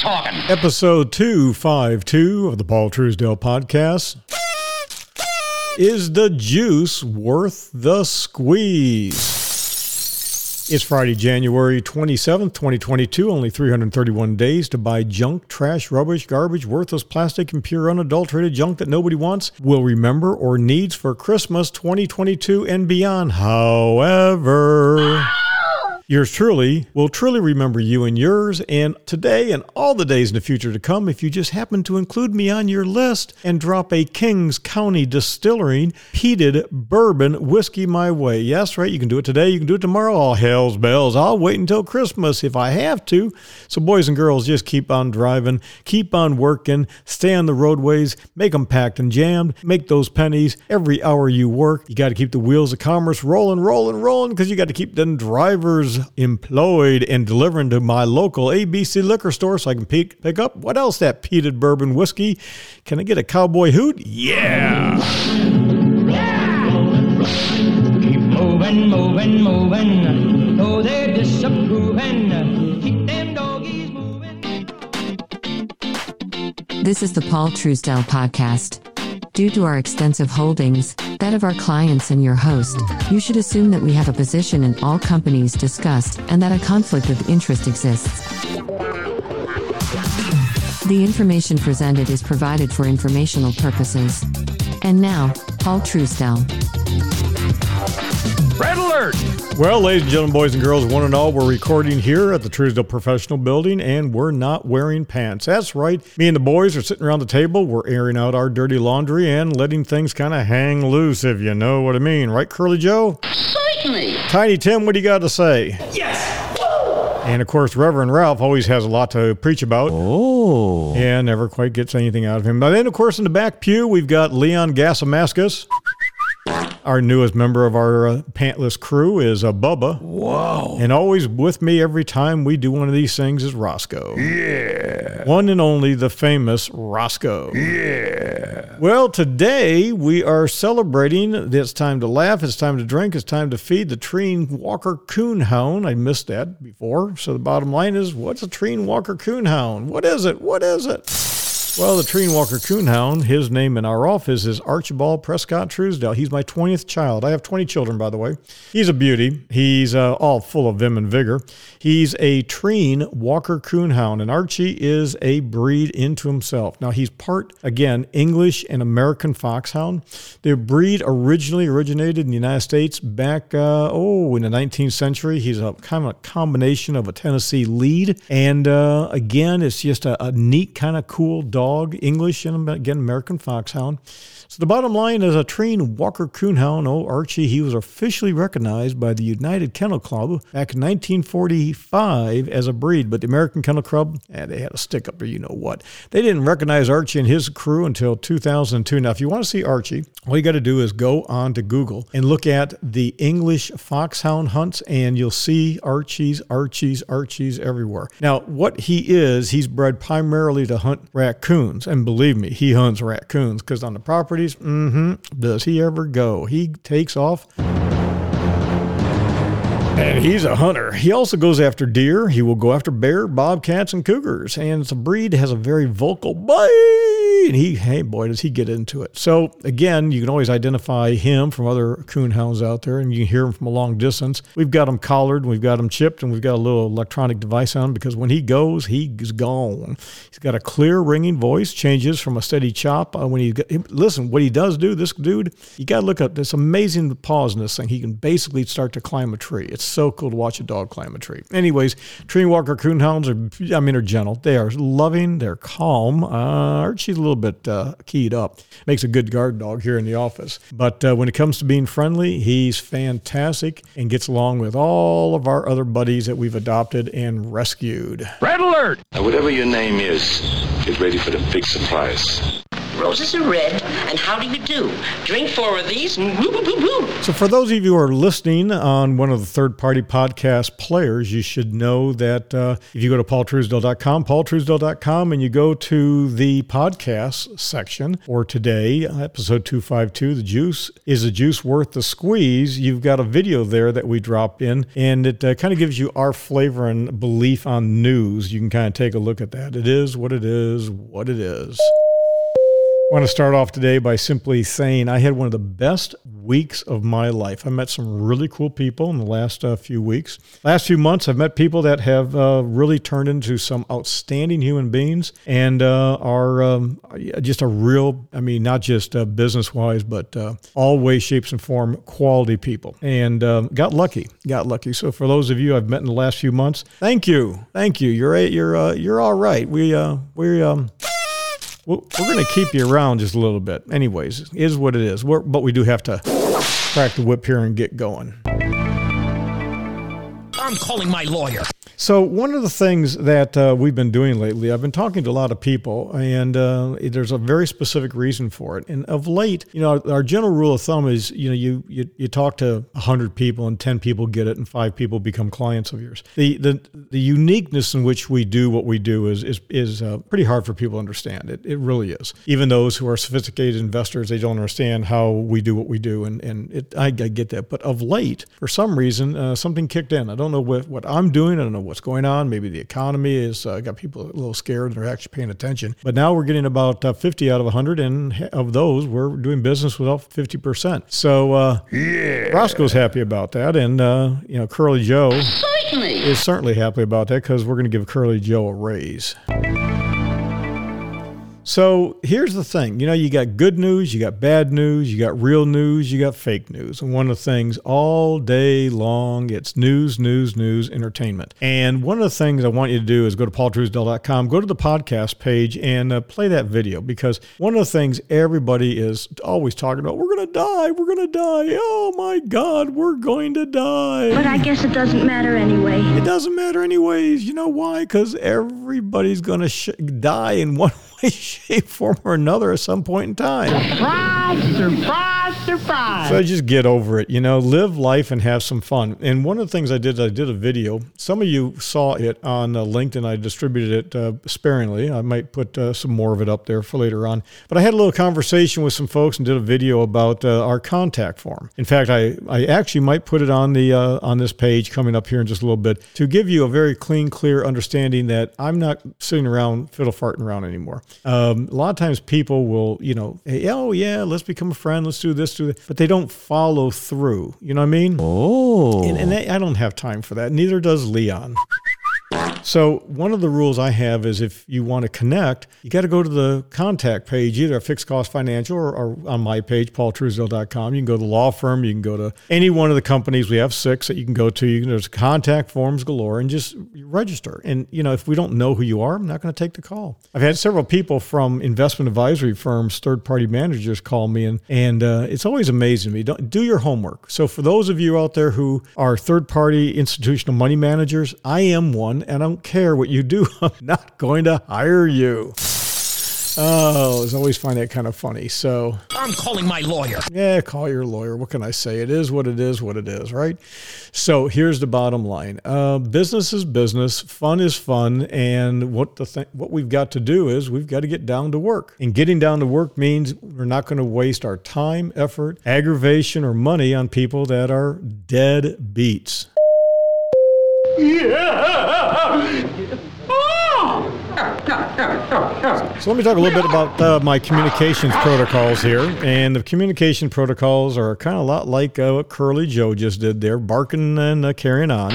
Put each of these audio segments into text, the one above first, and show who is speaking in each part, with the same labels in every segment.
Speaker 1: talking.
Speaker 2: Episode 252 of the Paul Truesdell podcast. Is the juice worth the squeeze? It's Friday, January 27th, 2022. Only 331 days to buy junk, trash, rubbish, garbage, worthless plastic, and pure unadulterated junk that nobody wants, will remember, or needs for Christmas 2022 and beyond. However. Yours truly will truly remember you and yours, and today and all the days in the future to come if you just happen to include me on your list and drop a Kings County Distilling peated bourbon whiskey my way. Yes, right, you can do it today, you can do it tomorrow. All hell's bells. I'll wait until Christmas if I have to. So, boys and girls, just keep on driving, keep on working, stay on the roadways, make them packed and jammed, make those pennies every hour you work. You got to keep the wheels of commerce rolling, rolling, rolling because you got to keep them drivers employed and delivering to my local ABC liquor store so I can pick, pick up what else that peated bourbon whiskey. Can I get a cowboy hoot? Yeah.
Speaker 3: Keep moving, moving, moving. Though they're disapproving. Keep them doggies moving.
Speaker 4: This is the Paul Truesdell podcast. Due to our extensive holdings, that of our clients and your host, you should assume that we have a position in all companies discussed and that a conflict of interest exists. The information presented is provided for informational purposes. And now, Paul Truesdell.
Speaker 1: Red!
Speaker 2: Well, ladies and gentlemen, boys and girls, one and all, we're recording here at the Truesdell Professional Building, and we're not wearing pants. That's right. Me and the boys are sitting around the table. We're airing out our dirty laundry and letting things kind of hang loose, if you know what I mean. Right, Curly Joe?
Speaker 5: Certainly.
Speaker 2: Tiny Tim, what do you got to say?
Speaker 1: Yes!
Speaker 2: And of course, Reverend Ralph always has a lot to preach about.
Speaker 6: Oh.
Speaker 2: And never quite gets anything out of him. But then, of course, in the back pew, we've got Leon Gasamascus. Our newest member of our uh, pantless crew is uh, Bubba.
Speaker 6: Whoa.
Speaker 2: And always with me every time we do one of these things is Roscoe.
Speaker 6: Yeah.
Speaker 2: One and only the famous Roscoe.
Speaker 6: Yeah.
Speaker 2: Well, today we are celebrating. It's time to laugh. It's time to drink. It's time to feed the Treeing Walker Coonhound. I missed that before. So the bottom line is, what's a Treeing Walker Coonhound? What is it? What is it? Well, the Treeing Walker Coonhound, his name in our office is Archibald Prescott Truesdell. He's my 20th child. I have 20 children, by the way. He's a beauty. He's uh, all full of vim and vigor. He's a Treeing Walker Coonhound, and Archie is a breed into himself. Now, he's part, again, English and American Foxhound. The breed originally originated in the United States back, uh, oh, in the 19th century. He's a kind of a combination of a Tennessee lead, and uh, again, it's just a, a neat, kind of cool dog dog, English, and again, American Foxhound. So the bottom line is a Treeing Walker Coonhound. Oh, Archie, he was officially recognized by the United Kennel Club back in 1945 as a breed, but the American Kennel Club, eh, they had a stick up there, you know what. They didn't recognize Archie and his crew until 2002. Now, if you want to see Archie, all you got to do is go on to Google and look at the English Foxhound hunts, and you'll see Archies, Archies, Archies everywhere. Now, what he is, he's bred primarily to hunt raccoons, and believe me, he hunts raccoons because on the properties, mm-hmm, does he ever go? He takes off. And he's a hunter. He also goes after deer. He will go after bear, bobcats, and cougars. And the breed has a very vocal bite. And he, hey boy, does he get into it. So again, you can always identify him from other coon hounds out there, and you can hear him from a long distance. We've got him collared, we've got him chipped, and we've got a little electronic device on him because when he goes, he's gone. He's got a clear ringing voice, changes from a steady chop. Uh, when he listen, what he does do, this dude, you got to look up. It's amazing the pause in this thing. He can basically start to climb a tree. It's so cool to watch a dog climb a tree. Anyways, Treeing Walker Coonhounds are, I mean, are gentle. They are loving. They're calm. Uh, Archie's a little bit uh, keyed up. Makes a good guard dog here in the office. But uh, when it comes to being friendly, he's fantastic and gets along with all of our other buddies that we've adopted and rescued.
Speaker 1: Red alert!
Speaker 7: Now, whatever your name is, get ready for the big surprise.
Speaker 1: Roses are red, and how do you do? Drink four of these, and woo, woo, woo.
Speaker 2: So, for those of you who are listening on one of the third party podcast players, you should know that uh, if you go to paultruesdell.com, paultruesdell.com, and you go to the podcast section, or today, episode 252, The Juice is the Juice Worth the Squeeze, you've got a video there that we drop in, and it uh, kind of gives you our flavor and belief on news. You can kind of take a look at that. It is what it is, what it is. I want to start off today by simply saying I had one of the best weeks of my life. I met some really cool people in the last uh, few weeks. Last few months, I've met people that have uh, really turned into some outstanding human beings and uh, are um, just a real, I mean, not just uh, business wise, but uh, all ways, shapes, and form quality people. And um, got lucky, got lucky. So for those of you I've met in the last few months, thank you, thank you. You're a, you're uh, you're all right. We we um. We're going to keep you around just a little bit. Anyways, is what it is. We're, but we do have to crack the whip here and get going.
Speaker 5: I'm calling my lawyer.
Speaker 2: So, one of the things that uh, we've been doing lately, I've been talking to a lot of people, and uh, there's a very specific reason for it. And of late, you know, our, our general rule of thumb is, you know, you you, you talk to 100 people, and 10 people get it, and five people become clients of yours. The the, the uniqueness in which we do what we do is is, is uh, pretty hard for people to understand. It, it really is. Even those who are sophisticated investors, they don't understand how we do what we do, and and it, I, I get that. But of late, for some reason, uh, something kicked in. I don't know what, what I'm doing. I don't know what's going on. Maybe the economy has uh, got people a little scared and they're actually paying attention. But now we're getting about uh, 50 out of 100, and of those, we're doing business without 50%. So uh, yeah. Roscoe's happy about that, and uh, you know Curly Joe
Speaker 1: Certainly.
Speaker 2: is certainly happy about that because we're going to give Curly Joe a raise. So here's the thing you know, you got good news, you got bad news, you got real news, you got fake news. And one of the things all day long, it's news, news, news, entertainment. And one of the things I want you to do is go to paultruesdell.com, go to the podcast page, and uh, play that video because one of the things everybody is always talking about we're going to die, we're going to die. Oh my God, we're going to die.
Speaker 7: But I guess it doesn't matter anyway.
Speaker 2: It doesn't matter, anyways. You know why? Because everybody's going to sh- die in one way, shape, form, or another at some point in time.
Speaker 3: Surprise, surprise, surprise.
Speaker 2: So just get over it, you know, live life and have some fun. And one of the things I did, I did a video. Some of you saw it on uh, LinkedIn. I distributed it uh, sparingly. I might put uh, some more of it up there for later on. But I had a little conversation with some folks and did a video about uh, our contact form. In fact, I, I actually might put it on the uh, on this page coming up here in just a little bit to give you a very clean, clear understanding that I'm not sitting around fiddle farting around anymore. Um, a lot of times people will, you know, hey, oh yeah, let's become a friend, let's do this, do that, but they don't follow through. You know what I mean?
Speaker 6: Oh.
Speaker 2: And, and they, I don't have time for that. Neither does Leon. So one of the rules I have is if you want to connect, you got to go to the contact page, either Fixed Cost Financial or, or on my page, paultruesdell.com. You can go to the law firm. You can go to any one of the companies. We have six that you can go to. You can, there's contact forms galore and just register. And, you know, if we don't know who you are, I'm not going to take the call. I've had several people from investment advisory firms, third-party managers call me, and, and uh, it's always amazing to me. Don't, do your homework. So for those of you out there who are third-party institutional money managers, I am one, and I don't care what you do. I'm not going to hire you. Oh, I always find that kind of funny. So,
Speaker 5: I'm calling my lawyer.
Speaker 2: yeah, call your lawyer. What can I say? It is what it is, what it is, right? So, here's the bottom line uh, business is business, fun is fun. And what, the th- what we've got to do is we've got to get down to work. And getting down to work means we're not going to waste our time, effort, aggravation, or money on people that are dead beats. So let me talk a little bit about uh, my communications protocols here. And the communication protocols are kind of a lot like uh, what Curly Joe just did there, barking and uh, carrying on.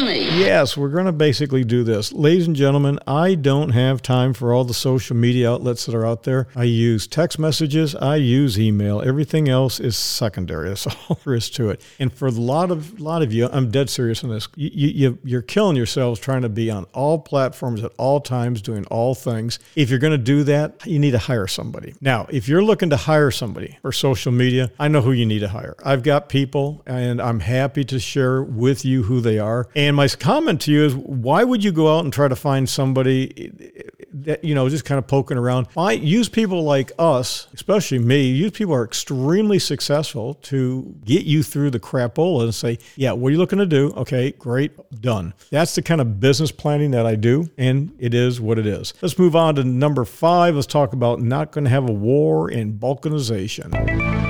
Speaker 1: Certainly.
Speaker 2: Yes, we're going to basically do this. Ladies and gentlemen, I don't have time for all the social media outlets that are out there. I use text messages, I use email. Everything else is secondary. That's all there is to it. And for a lot of lot of you, I'm dead serious on this. You, you, you're killing yourselves trying to be on all platforms at all times, doing all things. If you're going to do that, you need to hire somebody. Now, if you're looking to hire somebody for social media, I know who you need to hire. I've got people, and I'm happy to share with you who they are. And my comment to you is why would you go out and try to find somebody that, you know, just kind of poking around. I use people like us, especially me, use people are extremely successful to get you through the crapola and say, yeah, what are you looking to do? Okay, great, done. That's the kind of business planning that I do, and it is what it is. Let's move on to number five. Let's talk about not going to have a war and balkanization.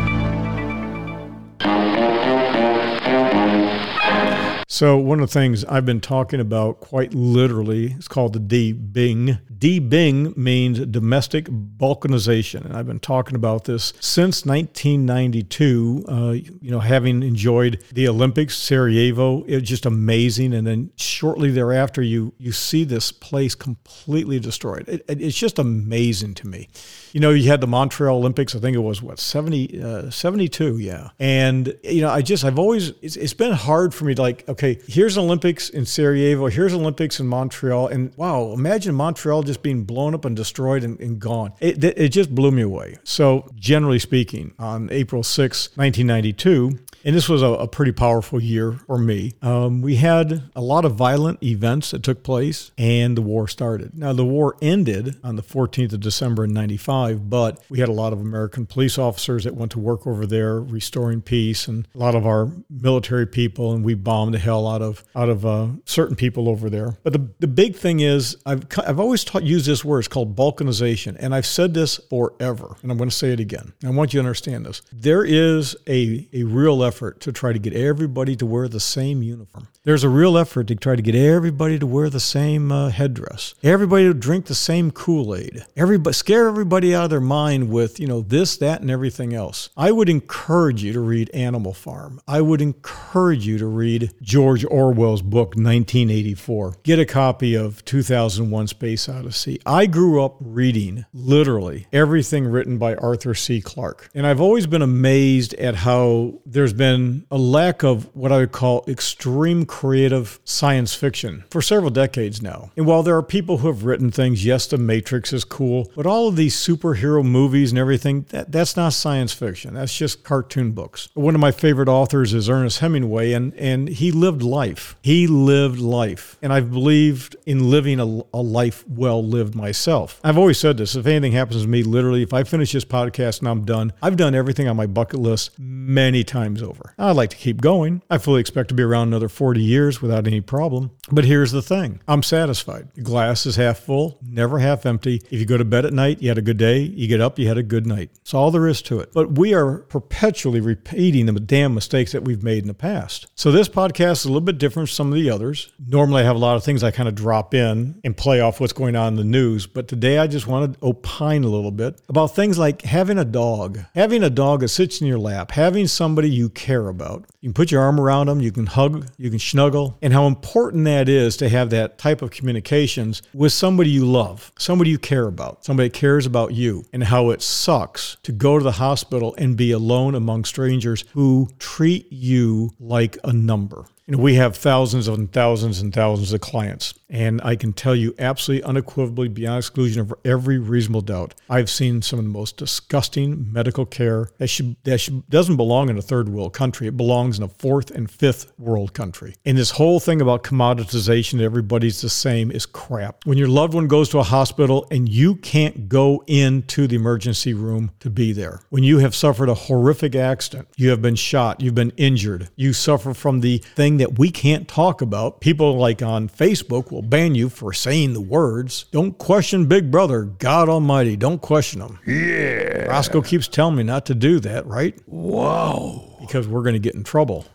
Speaker 2: So, one of the things I've been talking about quite literally is called the D-Bing. D-Bing means domestic balkanization. And I've been talking about this since 1992. Uh, you know, having enjoyed the Olympics, Sarajevo, it was just amazing. And then shortly thereafter, you, you see this place completely destroyed. It, it, it's just amazing to me. You know, you had the Montreal Olympics, I think it was what, 70, uh, 72, yeah. And, you know, I just, I've always, it's, it's been hard for me to like, okay, here's Olympics in Sarajevo, here's Olympics in Montreal. And wow, imagine Montreal just being blown up and destroyed and, and gone. It, it just blew me away. So, generally speaking, on April 6, 1992, and this was a, a pretty powerful year for me. Um, we had a lot of violent events that took place, and the war started. Now, the war ended on the 14th of December in 95, but we had a lot of American police officers that went to work over there restoring peace, and a lot of our military people, and we bombed the hell out of out of uh, certain people over there. But the, the big thing is, I've, I've always taught, used this word, it's called balkanization, and I've said this forever, and I'm going to say it again. I want you to understand this. There is a, a real effort to try to get everybody to wear the same uniform. There's a real effort to try to get everybody to wear the same uh, headdress. Everybody to drink the same Kool-Aid. Everybody scare everybody out of their mind with, you know, this, that and everything else. I would encourage you to read Animal Farm. I would encourage you to read George Orwell's book 1984. Get a copy of 2001 Space Odyssey. I grew up reading literally everything written by Arthur C. Clarke. And I've always been amazed at how there's been a lack of what I would call extreme creative science fiction for several decades now. And while there are people who have written things, yes, The Matrix is cool, but all of these superhero movies and everything, that, that's not science fiction. That's just cartoon books. One of my favorite authors is Ernest Hemingway, and, and he lived life. He lived life. And I've believed in living a, a life well lived myself. I've always said this if anything happens to me, literally, if I finish this podcast and I'm done, I've done everything on my bucket list many times over. I'd like to keep going. I fully expect to be around another 40 years without any problem. But here's the thing I'm satisfied. Glass is half full, never half empty. If you go to bed at night, you had a good day. You get up, you had a good night. That's all there is to it. But we are perpetually repeating the damn mistakes that we've made in the past. So this podcast is a little bit different from some of the others. Normally, I have a lot of things I kind of drop in and play off what's going on in the news. But today, I just want to opine a little bit about things like having a dog, having a dog that sits in your lap, having somebody you care about. You can put your arm around them, you can hug, you can snuggle, and how important that is to have that type of communications with somebody you love, somebody you care about, somebody that cares about you, and how it sucks to go to the hospital and be alone among strangers who treat you like a number. You know, we have thousands and thousands and thousands of clients, and I can tell you absolutely unequivocally, beyond exclusion of every reasonable doubt, I've seen some of the most disgusting medical care that should, that should, doesn't belong in a third world country. It belongs in a fourth and fifth world country. And this whole thing about commoditization, everybody's the same, is crap. When your loved one goes to a hospital and you can't go into the emergency room to be there, when you have suffered a horrific accident, you have been shot, you've been injured, you suffer from the thing that we can't talk about. People like on Facebook will ban you for saying the words. Don't question Big Brother, God Almighty. Don't question him. Yeah. Roscoe keeps telling me not to do that, right?
Speaker 6: Whoa.
Speaker 2: Because we're going to get in trouble.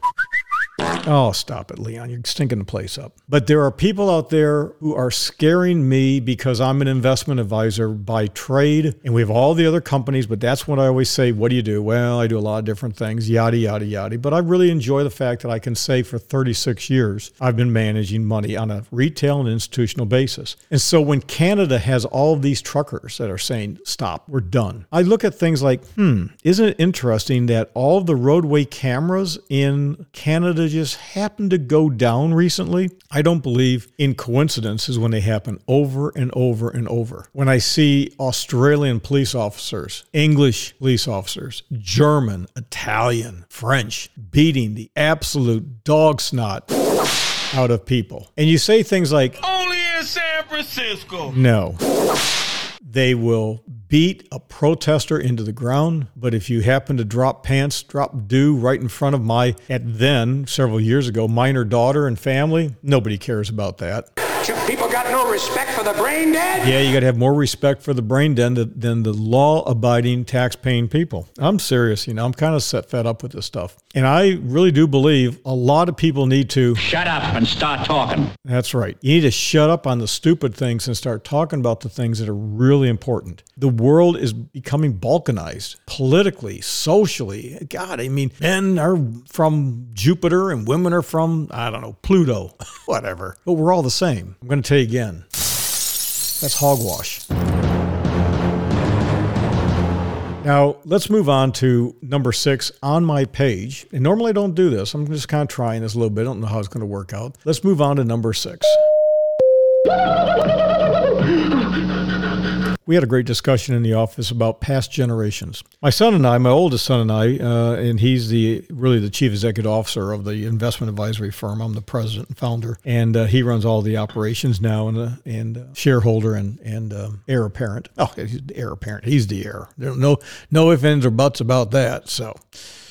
Speaker 2: Oh, stop it, Leon. You're stinking the place up. But there are people out there who are scaring me because I'm an investment advisor by trade, and we have all the other companies. But that's what I always say. What do you do? Well, I do a lot of different things, yada, yada, yada. But I really enjoy the fact that I can say for 36 years, I've been managing money on a retail and institutional basis. And so when Canada has all these truckers that are saying, stop, we're done, I look at things like, hmm, isn't it interesting that all the roadway cameras in Canada just happened to go down recently. I don't believe in coincidences when they happen over and over and over. When I see Australian police officers, English police officers, German, Italian, French beating the absolute dog snot out of people. And you say things like,
Speaker 6: Only in San Francisco.
Speaker 2: No. They will beat a protester into the ground, but if you happen to drop pants, drop dew right in front of my, at then, several years ago, minor daughter and family, nobody cares about that.
Speaker 8: People got no respect for the brain dead?
Speaker 2: Yeah, you got to have more respect for the brain dead than, than the law abiding, tax paying people. I'm serious. You know, I'm kind of set fed up with this stuff. And I really do believe a lot of people need to.
Speaker 1: Shut up and start talking.
Speaker 2: That's right. You need to shut up on the stupid things and start talking about the things that are really important. The world is becoming balkanized politically, socially. God, I mean, men are from Jupiter and women are from, I don't know, Pluto, whatever. But we're all the same. I'm going to tell you again. That's hogwash. Now, let's move on to number six on my page. And normally I don't do this. I'm just kind of trying this a little bit. I don't know how it's going to work out. Let's move on to number six. We had a great discussion in the office about past generations. My son and I, my oldest son and I, uh, and he's the really the chief executive officer of the investment advisory firm. I'm the president and founder, and uh, he runs all the operations now and uh, and uh, shareholder and and um, heir apparent. Oh, he's heir apparent. He's the heir. No no ifs ands or buts about that. So.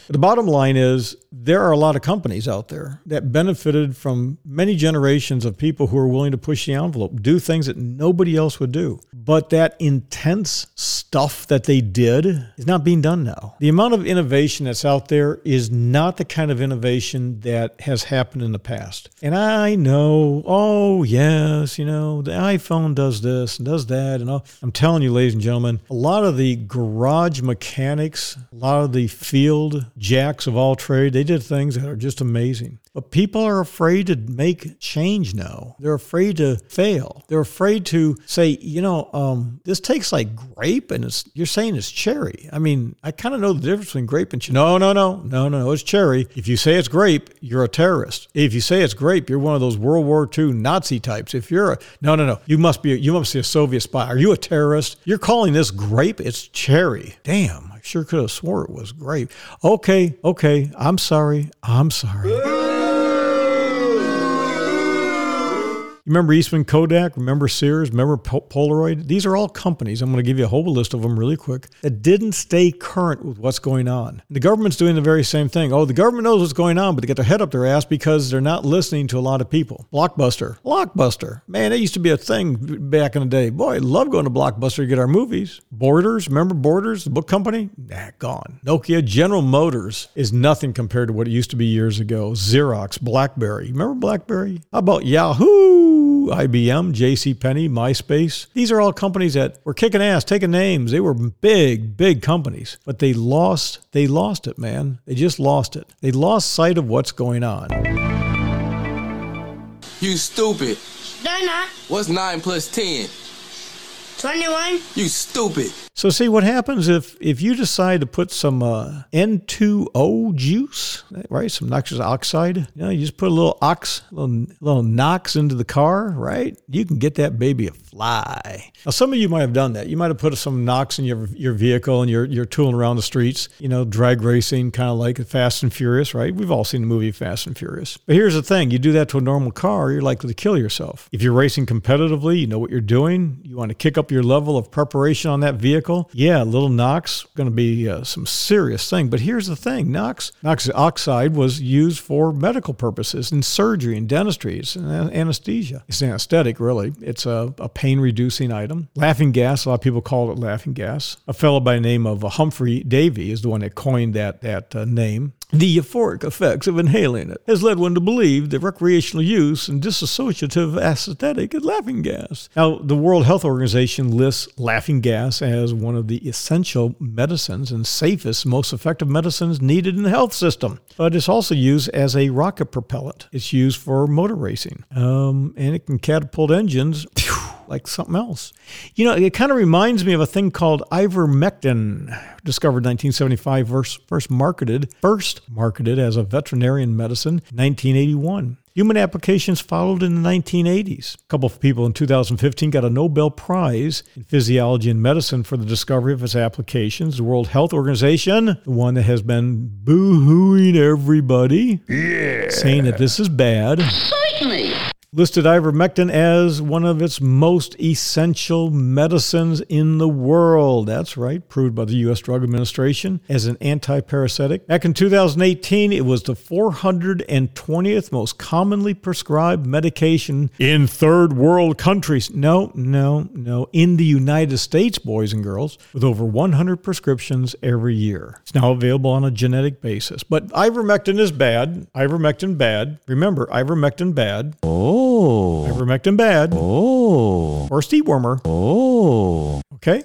Speaker 2: The bottom line is there are a lot of companies out there that benefited from many generations of people who are willing to push the envelope, do things that nobody else would do. But that intense stuff that they did is not being done now. The amount of innovation that's out there is not the kind of innovation that has happened in the past. And I know, oh, yes, you know, the iPhone does this and does that. And all. I'm telling you, ladies and gentlemen, a lot of the garage mechanics, a lot of the field jacks of all trade, they did things that are just amazing. But people are afraid to make change now. They're afraid to fail. They're afraid to say, you know, um, this tastes like grape and it's you're saying it's cherry. I mean, I kind of know the difference between grape and cherry. No, no, no, no, no, no, it's cherry. If you say it's grape, you're a terrorist. If you say it's grape, you're one of those World War II Nazi types. If you're a no, no, no, you must be you must be a Soviet spy. Are you a terrorist? You're calling this grape? It's cherry. Damn, sure could have swore it was grape. Okay, okay, I'm sorry. I'm sorry. Remember Eastman Kodak? Remember Sears? Remember Polaroid? These are all companies. I'm going to give you a whole list of them really quick that didn't stay current with what's going on. The government's doing the very same thing. Oh, the government knows what's going on, but they get their head up their ass because they're not listening to a lot of people. Blockbuster. Blockbuster. Man, it used to be a thing back in the day. Boy, I love going to Blockbuster to get our movies. Borders. Remember Borders, the book company? Nah, gone. Nokia, General Motors is nothing compared to what it used to be years ago. Xerox, Blackberry. Remember Blackberry? How about Yahoo? IBM, JCPenney, MySpace. These are all companies that were kicking ass, taking names. They were big, big companies, but they lost, they lost it, man. They just lost it. They lost sight of what's going on.
Speaker 9: You stupid.
Speaker 7: They're not.
Speaker 9: What's 9 plus 10?
Speaker 7: 21.
Speaker 9: You stupid.
Speaker 2: So see what happens if if you decide to put some uh, N2O juice, right? Some nitrous oxide. You know, you just put a little ox, little little Nox into the car, right? You can get that baby a fly. Now, some of you might have done that. You might have put some Nox in your your vehicle and you're you're tooling around the streets. You know, drag racing, kind of like Fast and Furious, right? We've all seen the movie Fast and Furious. But here's the thing: you do that to a normal car, you're likely to kill yourself. If you're racing competitively, you know what you're doing. You want to kick up your level of preparation on that vehicle vehicle, yeah, little NOx going to be uh, some serious thing. But here's the thing: NOx, NOx oxide was used for medical purposes in surgery and dentistry. It's an anesthesia. It's an anesthetic, really. It's a, a pain-reducing item. Laughing gas. A lot of people call it laughing gas. A fellow by the name of Humphrey Davy is the one that coined that that uh, name. The euphoric effects of inhaling it has led one to believe that recreational use and dissociative anesthetic is laughing gas. Now, the World Health Organization lists laughing gas as one of the essential medicines and safest, most effective medicines needed in the health system. But it's also used as a rocket propellant. It's used for motor racing, um, and it can catapult engines. Phew, like something else. You know, it kind of reminds me of a thing called ivermectin, discovered 1975, first, first marketed, first marketed as a veterinarian medicine, 1981. Human applications followed in the 1980s. A couple of people in 2015 got a Nobel Prize in physiology and medicine for the discovery of its applications. The World Health Organization, the one that has been boo hooing everybody,
Speaker 6: Yeah.
Speaker 2: saying that this is bad.
Speaker 1: Certainly.
Speaker 2: Listed ivermectin as one of its most essential medicines in the world. That's right, proved by the U.S. Drug Administration as an antiparasitic. Back in 2018, it was the 420th most commonly prescribed medication in third world countries. No, no, no. In the United States, boys and girls, with over 100 prescriptions every year. It's now available on a genetic basis. But ivermectin is bad. Ivermectin bad. Remember, ivermectin bad.
Speaker 6: Oh. Oh.
Speaker 2: Ivermectin bad.
Speaker 6: Oh.
Speaker 2: Or dewormer.
Speaker 6: Oh.
Speaker 2: Okay?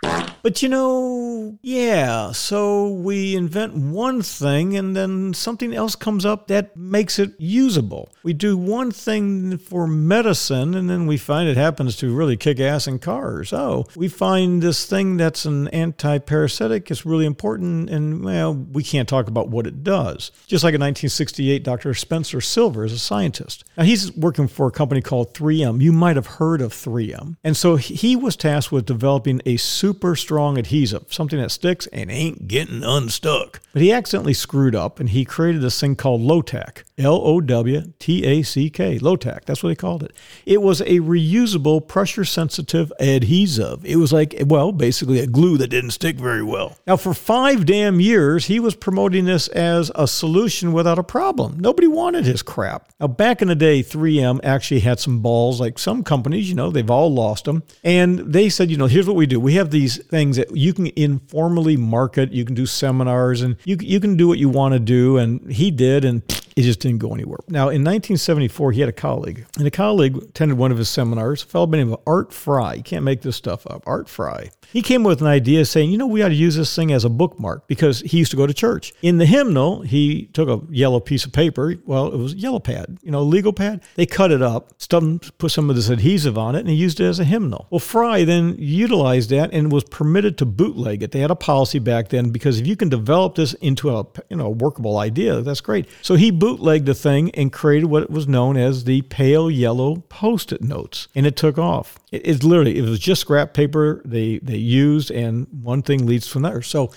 Speaker 2: But you know, yeah, so we invent one thing and then something else comes up that makes it usable. We do one thing for medicine and then we find it happens to really kick ass in cars. Oh, we find this thing that's an anti-parasitic is really important and well, we can't talk about what it does. Just like in 1968, Dr. Spencer Silver is a scientist. Now he's working for a company called 3M. You might have heard of 3M. And so he was tasked with developing a super strong adhesive, something that sticks and ain't getting unstuck. But he accidentally screwed up and he created this thing called Low-Tack. L O W T A C K. Low-Tack. That's what they called it. It was a reusable, pressure sensitive adhesive. It was like, well, basically a glue that didn't stick very well. Now, for five damn years, he was promoting this as a solution without a problem. Nobody wanted his crap. Now, back in the day, 3M actually had some balls, like some companies, you know, they've all lost them. And they said, you know, here's what we do. We have these things that you can informally market, you can do seminars, and you, you can do what you want to do. And he did, and it just didn't go anywhere. Now, in 1974, he had a colleague, and a colleague attended one of his seminars, a fellow by the name of Art Fry. You can't make this stuff up. Art Fry. He came with an idea saying, you know, we ought to use this thing as a bookmark because he used to go to church. In the hymnal, he took a yellow piece of paper. Well, it was a yellow pad, you know, legal pad. They cut it up, put some of this adhesive on it, and he used it as a hymnal. Well, Fry then utilized that and was permitted to bootleg it. They had a policy back then because if you can develop this into a you know workable idea, that's great. So he bootlegged the thing and created what was known as the pale yellow post-it notes, and it took off. It, it's literally it was just scrap paper they they used, and one thing leads to another. So.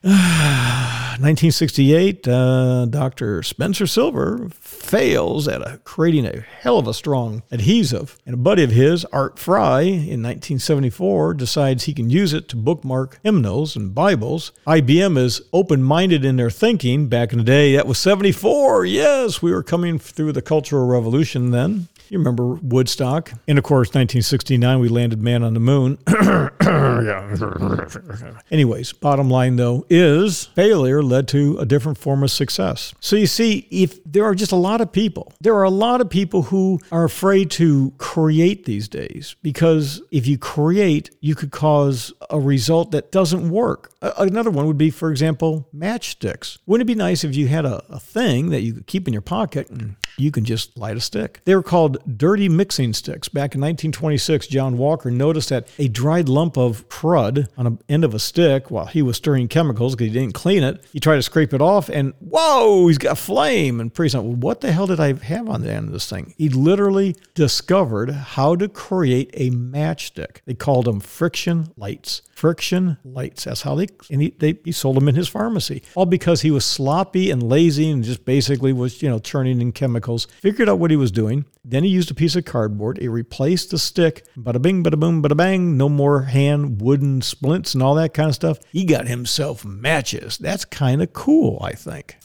Speaker 2: 1968, uh, Dr. Spencer Silver fails at a, creating a hell of a strong adhesive. And a buddy of his, Art Fry, in 1974 decides he can use it to bookmark hymnals and Bibles. IBM is open minded in their thinking. Back in the day, that was 74. Yes, we were coming through the Cultural Revolution then. You remember Woodstock. And of course, 1969, we landed man on the moon. Anyways, bottom line though is failure led to a different form of success. So you see, if there are just a lot of people, there are a lot of people who are afraid to create these days because if you create, you could cause a result that doesn't work. Another one would be, for example, matchsticks. Wouldn't it be nice if you had a, a thing that you could keep in your pocket and you can just light a stick? They were called dirty mixing sticks. Back in 1926, John Walker noticed that a dried lump of crud on the end of a stick while he was stirring chemicals because he didn't clean it. He tried to scrape it off and whoa, he's got flame. And pretty soon, what the hell did I have on the end of this thing? He literally discovered how to create a matchstick. They called them friction lights. Friction lights. That's how they, and he, they, he sold them in his pharmacy. All because he was sloppy and lazy and just basically was, you know, churning in chemicals. Figured out what he was doing. Then he used a piece of cardboard. He replaced the stick. Bada bing, bada boom, bada bang. No more hand wooden splints and all that kind of stuff. He got himself matches. That's kind of cool, I think.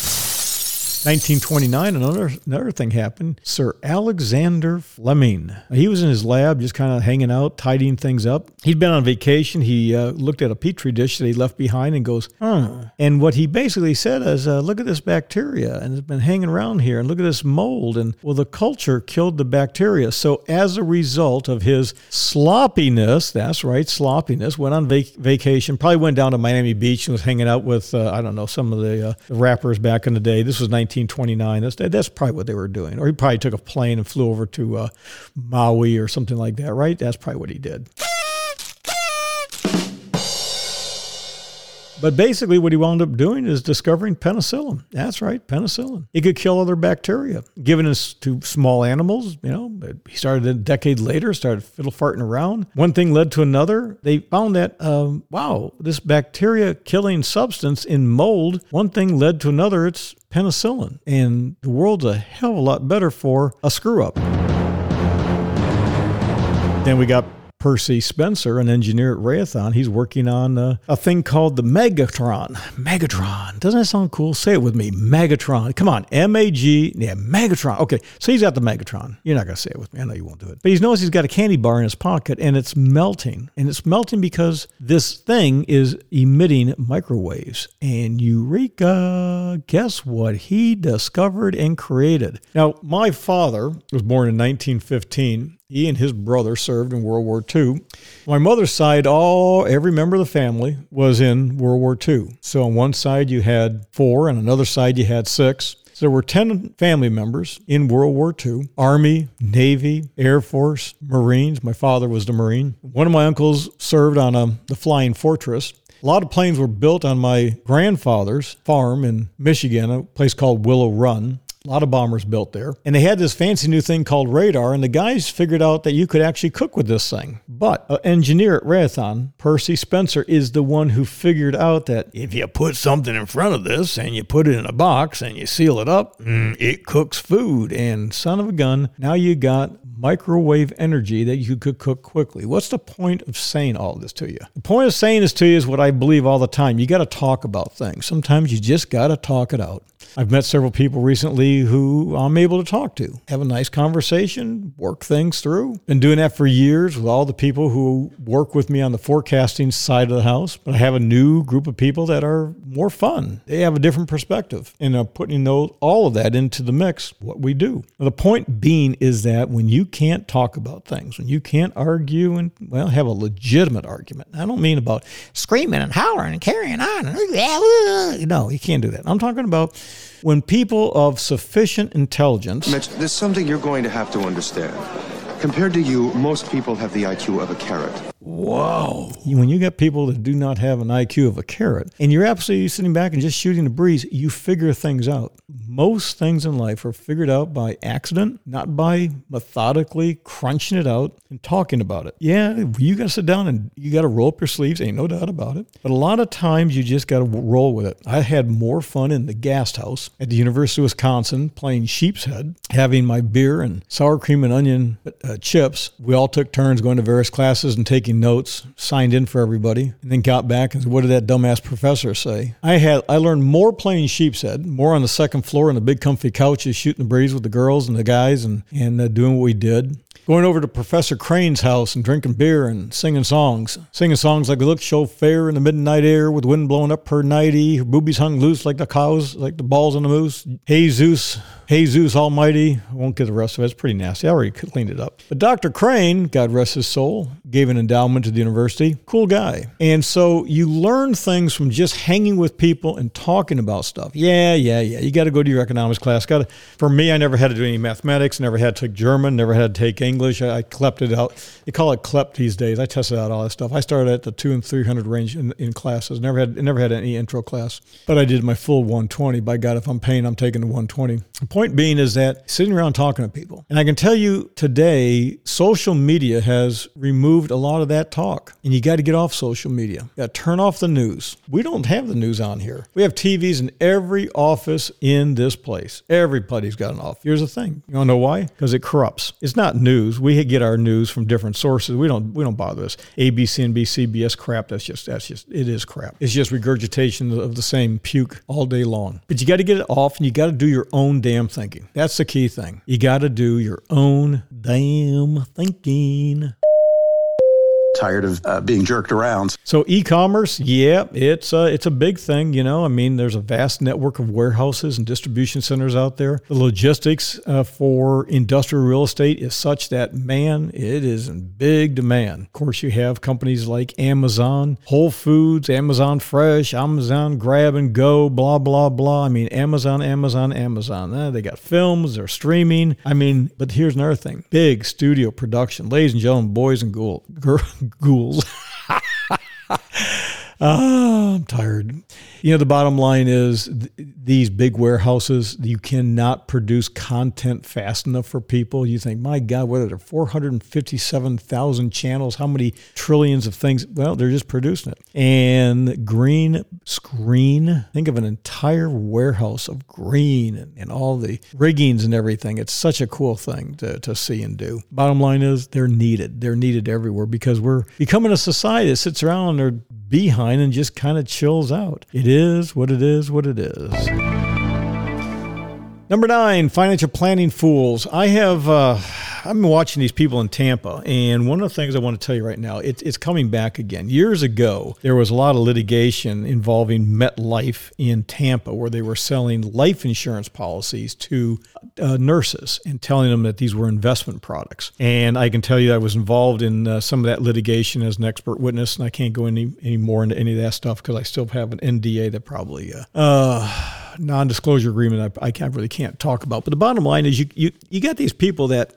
Speaker 2: 1929, another another thing happened. Sir Alexander Fleming. He was in his lab, just kind of hanging out, tidying things up. He'd been on vacation. He uh, looked at a petri dish that he left behind and goes, "Huh." And what he basically said is, uh, "Look at this bacteria, and it's been hanging around here, and look at this mold." And well, the culture killed the bacteria. So as a result of his sloppiness, that's right, sloppiness, went on vac- vacation. Probably went down to Miami Beach and was hanging out with uh, I don't know some of the, uh, the rappers back in the day. This was 1929. That's that's probably what they were doing. Or he probably took a plane and flew over to uh, Maui or something like that. Right? That's probably what he did. But basically, what he wound up doing is discovering penicillin. That's right, penicillin. It could kill other bacteria. Given this to small animals, you know, he started a decade later, started fiddle farting around. One thing led to another. They found that, um, wow, this bacteria killing substance in mold, one thing led to another. It's penicillin. And the world's a hell of a lot better for a screw up. Then we got Percy Spencer, an engineer at Raytheon. He's working on uh, a thing called the Megatron. Megatron. Doesn't that sound cool? Say it with me. Megatron. Come on. M A G. Yeah, Megatron. Okay, so he's got the Megatron. You're not going to say it with me. I know you won't do it. But he knows he's got a candy bar in his pocket and it's melting. And it's melting because this thing is emitting microwaves. And Eureka, guess what he discovered and created? Now, my father was born in 1915 he and his brother served in World War II. My mother's side, all every member of the family was in World War II. So on one side you had four, and another side you had six. So there were 10 family members in World War II Army, Navy, Air Force, Marines. My father was the Marine. One of my uncles served on a, the Flying Fortress. A lot of planes were built on my grandfather's farm in Michigan, a place called Willow Run. A lot of bombers built there. And they had this fancy new thing called radar, and the guys figured out that you could actually cook with this thing. But an engineer at Raytheon, Percy Spencer, is the one who figured out that if you put something in front of this and you put it in a box and you seal it up, mm, it cooks food. And son of a gun, now you got microwave energy that you could cook quickly. What's the point of saying all this to you? The point of saying this to you is what I believe all the time. You got to talk about things. Sometimes you just got to talk it out. I've met several people recently who I'm able to talk to, have a nice conversation, work things through. Been doing that for years with all the people who work with me on the forecasting side of the house. But I have a new group of people that are more fun. They have a different perspective, and I'm putting those, all of that into the mix. What we do. the point being is that when you can't talk about things, when you can't argue and well have a legitimate argument, I don't mean about screaming and hollering and carrying on. No, you can't do that. I'm talking about when people of sufficient intelligence.
Speaker 10: Mitch, there's something you're going to have to understand. Compared to you, most people have the IQ of a carrot.
Speaker 2: Whoa. When you get people that do not have an IQ of a carrot and you're absolutely sitting back and just shooting the breeze, you figure things out. Most things in life are figured out by accident, not by methodically crunching it out and talking about it. Yeah, you got to sit down and you got to roll up your sleeves, ain't no doubt about it. But a lot of times you just got to roll with it. I had more fun in the guest house at the University of Wisconsin playing sheep's head, having my beer and sour cream and onion uh, chips. We all took turns going to various classes and taking notes, signed in for everybody, and then got back and said, "What did that dumbass professor say?" I had I learned more playing sheep's head, more on the second floor in the big comfy couches, shooting the breeze with the girls and the guys, and and uh, doing what we did going over to Professor Crane's house and drinking beer and singing songs. Singing songs like Look So Fair in the Midnight Air with wind blowing up her nighty, her boobies hung loose like the cows, like the balls on the moose. Hey Zeus, hey Zeus Almighty. I won't get the rest of it. It's pretty nasty. I already cleaned it up. But Dr. Crane, God rest his soul, gave an endowment to the university. Cool guy. And so you learn things from just hanging with people and talking about stuff. Yeah, yeah, yeah. You got to go to your economics class. Got. For me, I never had to do any mathematics. Never had to take German. Never had to take English. I, I clept it out. They call it clept these days. I tested out all that stuff. I started at the two and three hundred range in, in classes. Never had never had any intro class, but I did my full 120. By God, if I'm paying, I'm taking the 120. The point being is that sitting around talking to people, and I can tell you today, social media has removed a lot of that talk, and you got to get off social media. You got to turn off the news. We don't have the news on here. We have TVs in every office in this place. Everybody's got an off. Here's the thing. You want to know why? Because it corrupts. It's not news. We get our news from different sources. We don't we don't bother us. ABC, NBC, CBS crap. That's just that's just it is crap. It's just regurgitation of the same puke all day long. But you got to get it off, and you got to do your own damn thinking. That's the key thing. You got to do your own damn thinking
Speaker 11: tired of uh, being jerked around.
Speaker 2: So e-commerce, yeah, it's uh, it's a big thing. You know, I mean, there's a vast network of warehouses and distribution centers out there. The logistics uh, for industrial real estate is such that man, it is in big demand. Of course, you have companies like Amazon, Whole Foods, Amazon Fresh, Amazon Grab and Go, blah blah blah. I mean, Amazon, Amazon, Amazon. Eh, they got films, they're streaming. I mean, but here's another thing: big studio production, ladies and gentlemen, boys and ghouls ghouls. Ah, I'm tired. You know, the bottom line is th- these big warehouses, you cannot produce content fast enough for people. You think, my God, what are there 457,000 channels? How many trillions of things? Well, they're just producing it. And green screen, think of an entire warehouse of green and, and all the riggings and everything. It's such a cool thing to, to see and do. Bottom line is they're needed. They're needed everywhere because we're becoming a society that sits around their behind and just kind of chills out. It is what it is, what it is. Number nine, financial planning fools. I have uh, been watching these people in Tampa, and one of the things I want to tell you right now, it, it's coming back again. Years ago, there was a lot of litigation involving MetLife in Tampa, where they were selling life insurance policies to uh, nurses and telling them that these were investment products. And I can tell you, I was involved in uh, some of that litigation as an expert witness, and I can't go any any more into any of that stuff because I still have an NDA that probably. Uh, uh non-disclosure agreement I, I can't really can't talk about. But the bottom line is you you you got these people that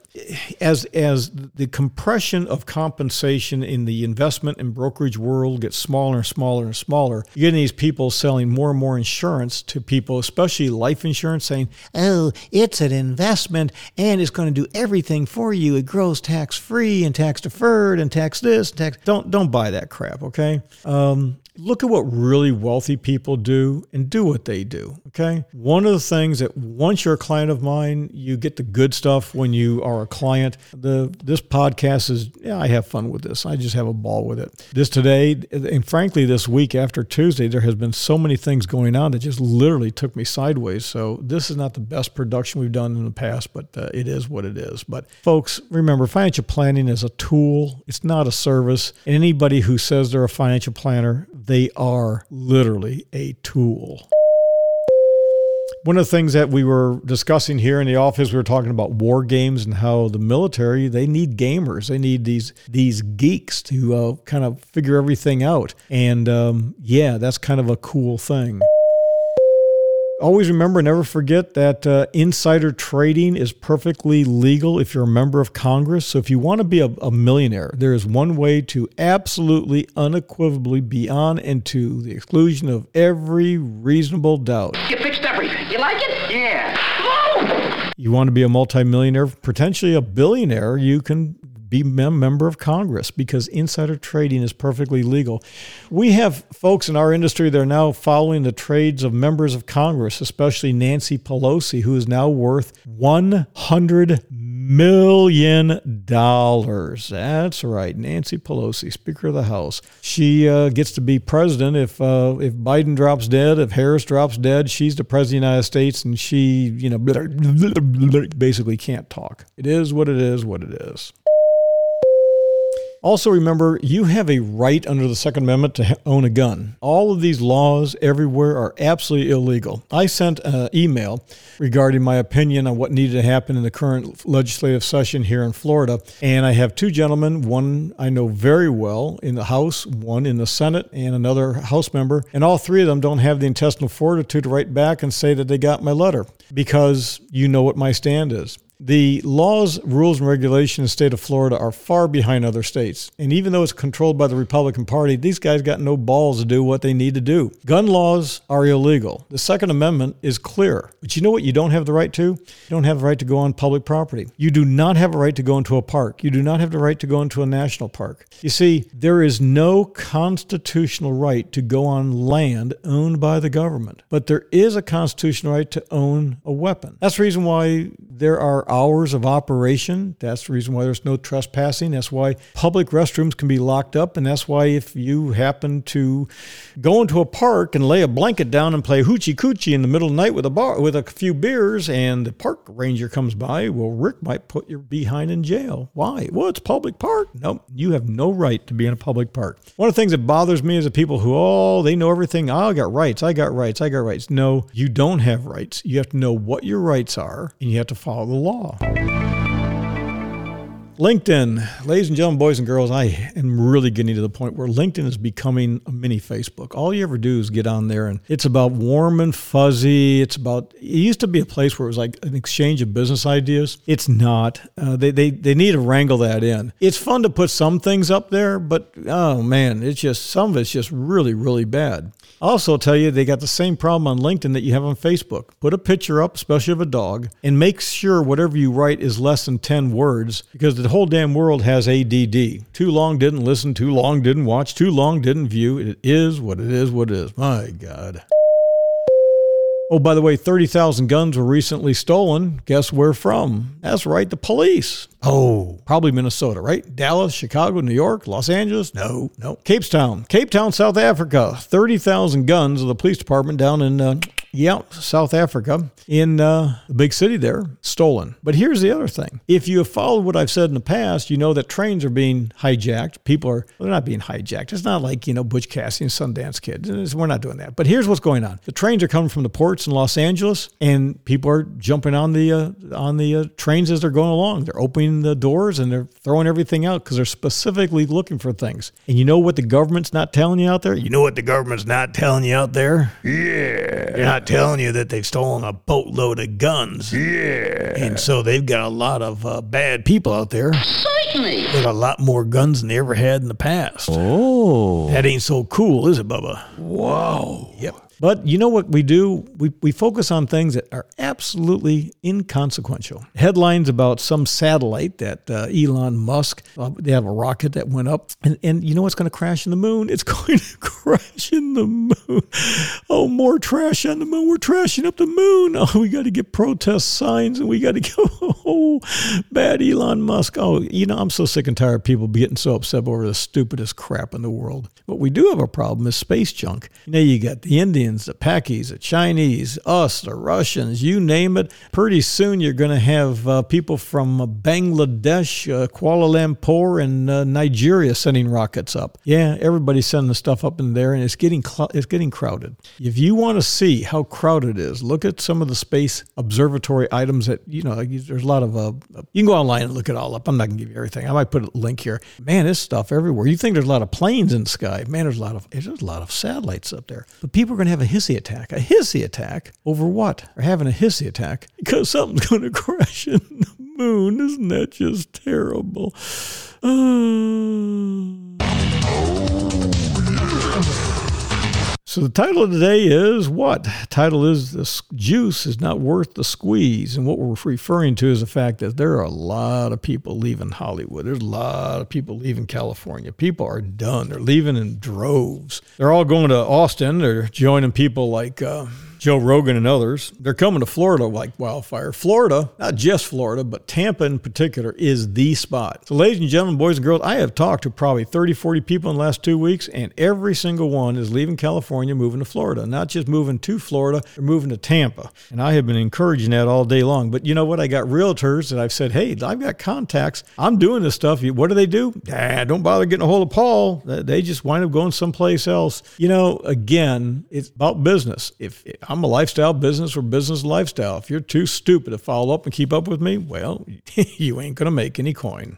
Speaker 2: as as the compression of compensation in the investment and brokerage world gets smaller and smaller and smaller, you're getting these people selling more and more insurance to people, especially life insurance, saying, "Oh, it's an investment and it's going to do everything for you. It grows tax free and tax deferred and tax this and tax." Don't don't buy that crap, okay? Um, look at what really wealthy people do and do what they do. Okay. One of the things that once you're a client of mine, you get the good stuff when you are a client. The this podcast is yeah, I have fun with this. I just have a ball with it. This today and frankly this week after Tuesday, there has been so many things going on that just literally took me sideways. So this is not the best production we've done in the past, but uh, it is what it is. But folks, remember financial planning is a tool. It's not a service. Anybody who says they're a financial planner, they are literally a tool. One of the things that we were discussing here in the office, we were talking about war games and how the military they need gamers, they need these these geeks to uh, kind of figure everything out. And um, yeah, that's kind of a cool thing. Always remember, never forget that uh, insider trading is perfectly legal if you're a member of Congress. So if you want to be a, a, millionaire, there is one way to absolutely, unequivocally, beyond and to the exclusion of every reasonable doubt.
Speaker 8: You fixed everything. You like it? Yeah. Whoa!
Speaker 2: You want to be a multimillionaire, potentially a billionaire, you can be a member of Congress because insider trading is perfectly legal. We have folks in our industry that are now following the trades of members of Congress, especially Nancy Pelosi, who is now worth 100 million dollars. That's right, Nancy Pelosi, Speaker of the House. She uh, gets to be president if uh, if Biden drops dead, if Harris drops dead. She's the president of the United States, and she, you know, basically can't talk. It is what it is. What it is. Also, remember, you have a right under the Second Amendment to own a gun. All of these laws everywhere are absolutely illegal. I sent an email regarding my opinion on what needed to happen in the current legislative session here in Florida. And I have two gentlemen, one I know very well in the House, one in the Senate, and another House member. And all three of them don't have the intestinal fortitude to write back and say that they got my letter because you know what my stand is. The laws, rules, and regulations in the state of Florida are far behind other states. And even though it's controlled by the Republican Party, these guys got no balls to do what they need to do. Gun laws are illegal. The Second Amendment is clear. But you know what you don't have the right to? You don't have the right to go on public property. You do not have a right to go into a park. You do not have the right to go into a national park. You see, there is no constitutional right to go on land owned by the government. But there is a constitutional right to own a weapon. That's the reason why there are hours of operation. That's the reason why there's no trespassing. That's why public restrooms can be locked up. And that's why if you happen to go into a park and lay a blanket down and play hoochie coochie in the middle of the night with a bar with a few beers and the park ranger comes by, well, Rick might put your behind in jail. Why? Well, it's public park. Nope. You have no right to be in a public park. One of the things that bothers me is the people who, oh, they know everything. I got rights. I got rights. I got rights. No, you don't have rights. You have to know what your rights are and you have to follow the law law. LinkedIn, ladies and gentlemen, boys and girls, I am really getting to the point where LinkedIn is becoming a mini Facebook. All you ever do is get on there and it's about warm and fuzzy. It's about, it used to be a place where it was like an exchange of business ideas. It's not. Uh, they, they, they need to wrangle that in. It's fun to put some things up there, but oh man, it's just, some of it's just really, really bad. I'll also tell you they got the same problem on LinkedIn that you have on Facebook. Put a picture up, especially of a dog, and make sure whatever you write is less than 10 words because the whole damn world has ADD. Too long didn't listen, too long didn't watch, too long didn't view. It is what it is, what it is. My God. Oh, by the way, 30,000 guns were recently stolen. Guess where from? That's right, the police. Oh, probably Minnesota, right? Dallas, Chicago, New York, Los Angeles? No, no. Cape Town, Cape Town, South Africa. 30,000 guns of the police department down in, uh, yeah, South Africa, in uh, the big city there, stolen. But here's the other thing. If you have followed what I've said in the past, you know that trains are being hijacked. People are, well, they're not being hijacked. It's not like, you know, Butch Cassidy and Sundance Kid. We're not doing that. But here's what's going on. The trains are coming from the ports in Los Angeles, and people are jumping on the, uh, on the uh, trains as they're going along. They're opening the doors and they're throwing everything out because they're specifically looking for things. And you know what the government's not telling you out there? You know what the government's not telling you out there? Yeah. They're not telling you that they've stolen a boatload of guns. Yeah. And so they've got a lot of uh, bad people out there.
Speaker 8: Certainly.
Speaker 2: With a lot more guns than they ever had in the past.
Speaker 6: Oh.
Speaker 2: That ain't so cool, is it, Bubba? Wow. Yep. But you know what we do? We, we focus on things that are absolutely inconsequential. Headlines about some satellite that uh, Elon Musk, uh, they have a rocket that went up. And, and you know what's going to crash in the moon? It's going to crash in the moon. Oh, more trash on the moon. We're trashing up the moon. Oh, we got to get protest signs and we got to go, oh, bad Elon Musk. Oh, you know, I'm so sick and tired of people getting so upset over the stupidest crap in the world. What we do have a problem is space junk. Know, you got the Indians, the Pakis, the Chinese, us, the Russians, you name it. Pretty soon you're going to have uh, people from Bangladesh, uh, Kuala Lumpur, and uh, Nigeria sending rockets up. Yeah, everybody's sending the stuff up in there, and it's getting cl- it's getting crowded. If you want to see how crowded it is, look at some of the space observatory items that you know. There's a lot of uh, you can go online and look it all up. I'm not going to give you everything. I might put a link here. Man, there's stuff everywhere. You think there's a lot of planes in the sky? Man, there's a lot of there's a lot of satellites up there. But people are going to have a hissy attack. A hissy attack over what? They're having a hissy attack because something's going to crash in the moon. Isn't that just terrible? Uh, So the title of today is what? The title is "The Juice is Not Worth the Squeeze," and what we're referring to is the fact that there are a lot of people leaving Hollywood. There's a lot of people leaving California. People are done. They're leaving in droves. They're all going to Austin. They're joining people like. Uh, Joe Rogan and others, they're coming to Florida like wildfire. Florida, not just Florida, but Tampa in particular, is the spot. So, ladies and gentlemen, boys and girls, I have talked to probably 30, 40 people in the last two weeks, and every single one is leaving California, moving to Florida. Not just moving to Florida, they're moving to Tampa. And I have been encouraging that all day long. But you know what? I got realtors that I've said, hey, I've got contacts. I'm doing this stuff. What do they do? Ah, don't bother getting a hold of Paul. They just wind up going someplace else. You know, again, it's about business. If I'm a lifestyle business or business lifestyle. If you're too stupid to follow up and keep up with me, well, you ain't going to make any coin.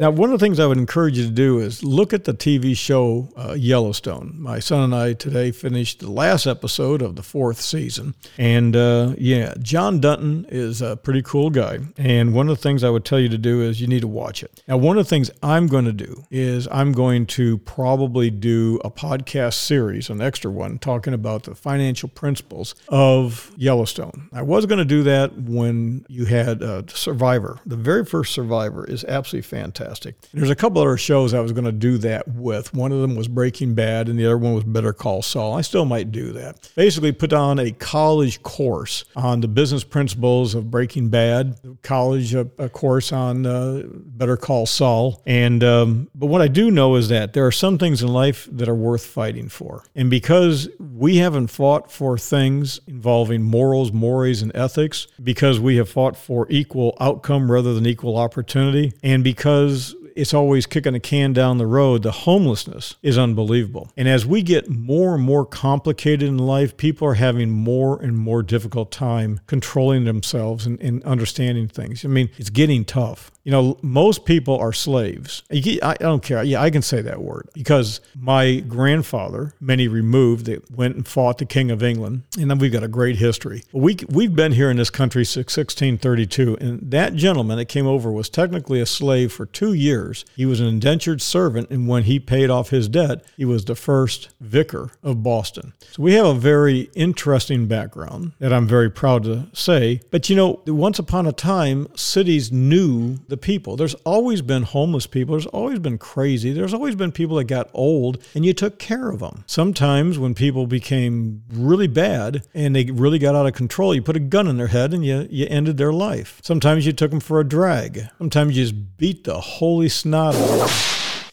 Speaker 2: Now, one of the things I would encourage you to do is look at the TV show uh, Yellowstone. My son and I today finished the last episode of the fourth season. And uh, yeah, John Dutton is a pretty cool guy. And one of the things I would tell you to do is you need to watch it. Now, one of the things I'm going to do is I'm going to probably do a podcast series, an extra one, talking about the financial principles of Yellowstone. I was going to do that when you had uh, Survivor. The very first Survivor is absolutely fantastic fantastic. There's a couple other shows I was going to do that with. One of them was Breaking Bad, and the other one was Better Call Saul. I still might do that. Basically, put on a college course on the business principles of Breaking Bad, college a, a course on uh, Better Call Saul, and um, but what I do know is that there are some things in life that are worth fighting for, and because we haven't fought for things involving morals, mores, and ethics, because we have fought for equal outcome rather than equal opportunity, and because it's always kicking a can down the road. The homelessness is unbelievable. And as we get more and more complicated in life, people are having more and more difficult time controlling themselves and, and understanding things. I mean, it's getting tough. You know, most people are slaves. I don't care. Yeah, I can say that word because my grandfather, many removed, that went and fought the King of England, and then we've got a great history. We we've been here in this country since 1632, and that gentleman that came over was technically a slave for two years. He was an indentured servant, and when he paid off his debt, he was the first vicar of Boston. So we have a very interesting background that I'm very proud to say. But you know, once upon a time, cities knew the people. There's always been homeless people. There's always been crazy. There's always been people that got old and you took care of them. Sometimes when people became really bad and they really got out of control, you put a gun in their head and you, you ended their life. Sometimes you took them for a drag. Sometimes you just beat the holy snot.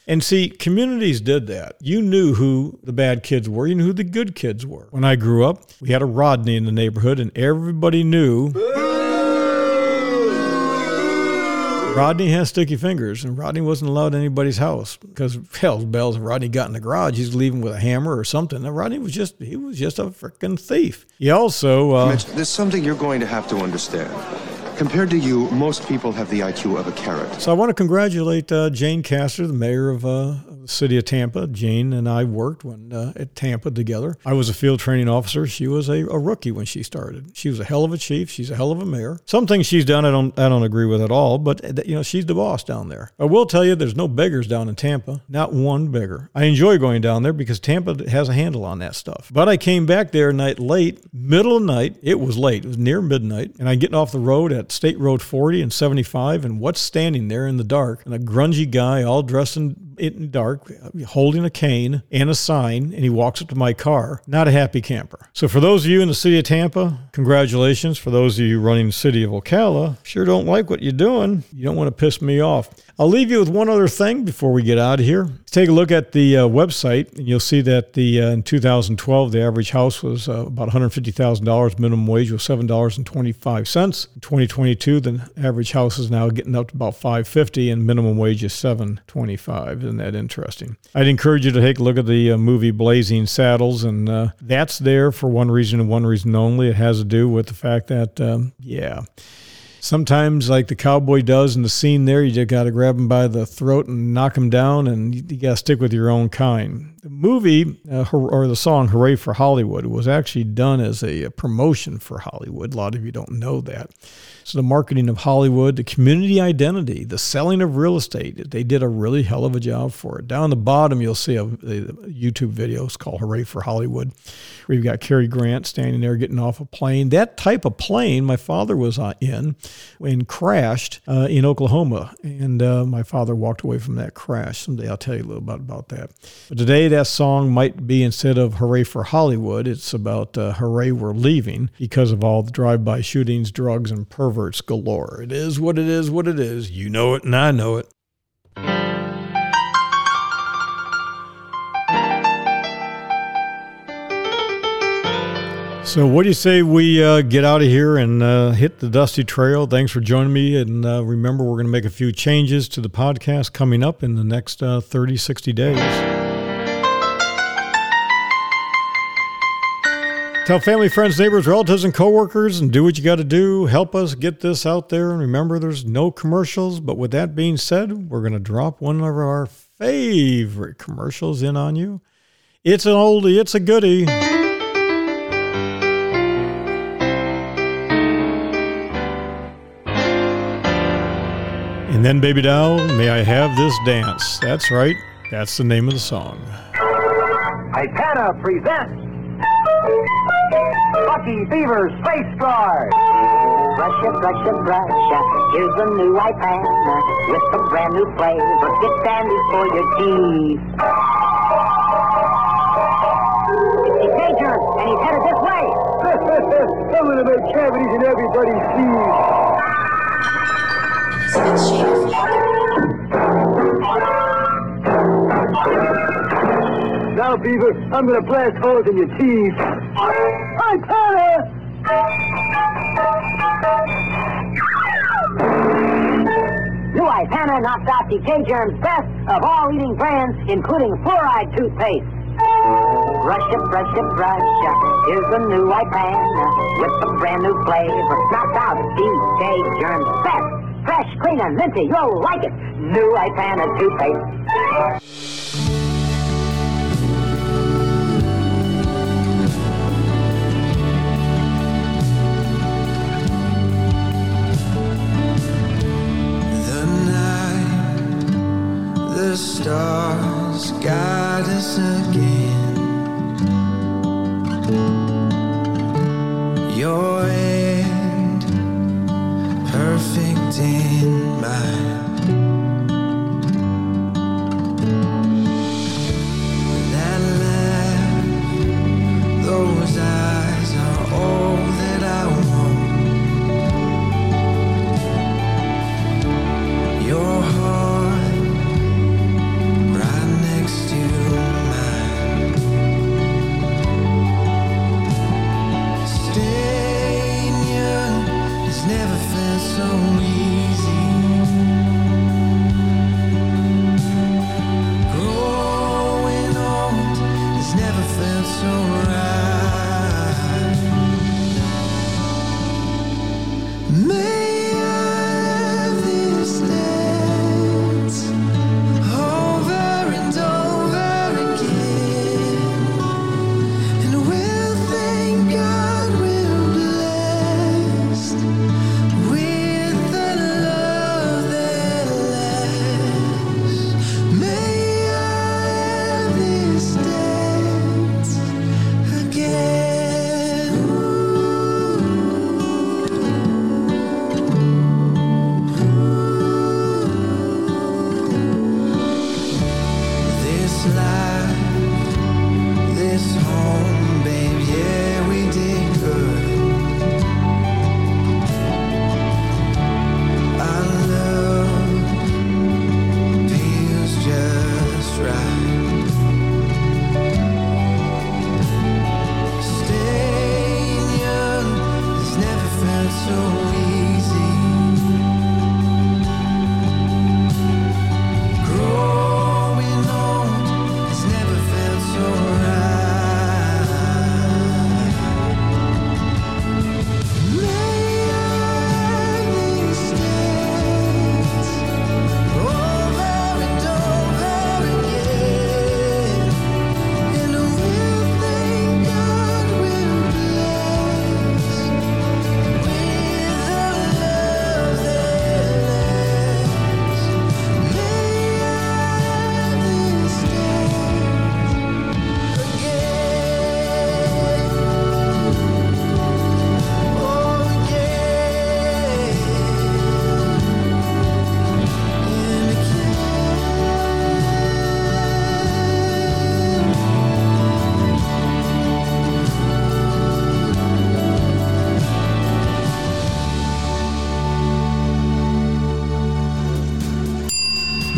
Speaker 2: And see, communities did that. You knew who the bad kids were, you knew who the good kids were. When I grew up, we had a Rodney in the neighborhood, and everybody knew. Rodney has sticky fingers, and Rodney wasn't allowed in anybody's house because hell's bells. If Rodney got in the garage, he's leaving with a hammer or something. And Rodney was just he was just a freaking thief. He also uh,
Speaker 10: Mitch, there's something you're going to have to understand. Compared to you, most people have the IQ of a carrot.
Speaker 2: So I want to congratulate uh, Jane Castor, the mayor of, uh, the city of Tampa. Jane and I worked when uh, at Tampa together. I was a field training officer. She was a, a, rookie when she started. She was a hell of a chief. She's a hell of a mayor. Some things she's done I don't I don't agree with at all, but uh, you know she's the boss down there. I will tell you, there's no beggars down in Tampa. Not one beggar. I enjoy going down there because Tampa has a handle on that stuff. But I came back there night late, middle of night. It was late. It was near midnight, and I'm getting off the road at State Road 40 and 75, and what's standing there in the dark? And a grungy guy, all dressed in, in dark, holding a cane and a sign, and he walks up to my car. Not a happy camper. So for those of you in the city of Tampa, congratulations. For those of you running the city of Ocala, sure don't like what you're doing. You don't want to piss me off. I'll leave you with one other thing before we get out of here. Take a look at the uh, website, and you'll see that the uh, in 2012 the average house was uh, about $150,000. Minimum wage was seven dollars and 25 cents. In 2022, the average house is now getting up to about 550, and minimum wage is 7.25. That interesting? I'd encourage you to take a look at the uh, movie Blazing Saddles, and uh, that's there for one reason and one reason only. It has to do with the fact that, um, yeah sometimes like the cowboy does in the scene there you just got to grab him by the throat and knock him down and you, got to stick with your own kind the movie uh, or the song hooray for hollywood was actually done as a, promotion for hollywood a lot of you don't know that so the marketing of Hollywood, the community identity, the selling of real estate, they did a really hell of a job for it. Down the bottom, you'll see a, a YouTube video. It's called Hooray for Hollywood, where you've got Cary Grant standing there getting off a plane. That type of plane my father was uh, in and crashed uh, in Oklahoma. And uh, my father walked away from that crash. Someday I'll tell you a little bit about that. But today, that song might be instead of Hooray for Hollywood, it's about uh, Hooray, we're leaving because of all the drive by shootings, drugs, and perverts galore. It is what it is, what it is. You know it, and I know it. So, what do you say we uh, get out of here and uh, hit the dusty trail? Thanks for joining me. And uh, remember, we're going to make a few changes to the podcast coming up in the next uh, 30, 60 days. Tell family, friends, neighbors, relatives, and coworkers, and do what you got to do. Help us get this out there. And remember, there's no commercials. But with that being said, we're going to drop one of our favorite commercials in on you. It's an oldie, it's a goodie. And then, baby doll, may I have this dance? That's right, that's the name of the song.
Speaker 12: Ipana presents Bucky Beaver Space Guard.
Speaker 13: Brush it, brush it, brush it. Here's a new Ipana with some brand new flavor. Get candy for your teeth. He's dangerous, and he's headed this way.
Speaker 14: I'm gonna make cavities in everybody's teeth. Now, Beaver, I'm gonna blast holes in your teeth. Tyler!
Speaker 13: New Ipana knocks out decay germs best of all eating brands, including fluoride toothpaste. Brush it, brush it, brush it. Here's the new Ipana with a brand new flavor. Knocks out decay germs best. Fresh, clean, and minty. You'll like it. New Ipana toothpaste.
Speaker 15: The stars guide us again. Your end, perfect in mine.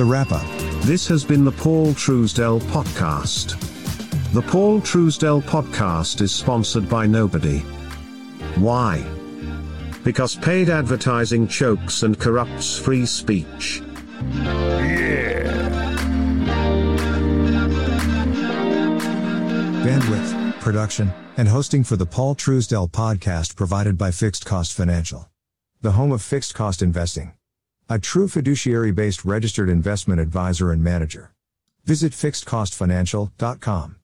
Speaker 16: Up. This has been the Paul Truesdell Podcast. The Paul Truesdell Podcast is sponsored by nobody. Why? Because paid advertising chokes and corrupts free speech. Yeah.
Speaker 17: Bandwidth, production, and hosting for the Paul Truesdell podcast provided by Fixed Cost Financial. The home of fixed cost investing. A true fiduciary based registered investment advisor and manager. Visit fixedcostfinancial.com.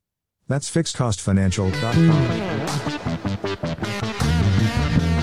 Speaker 17: That's fixedcostfinancial.com.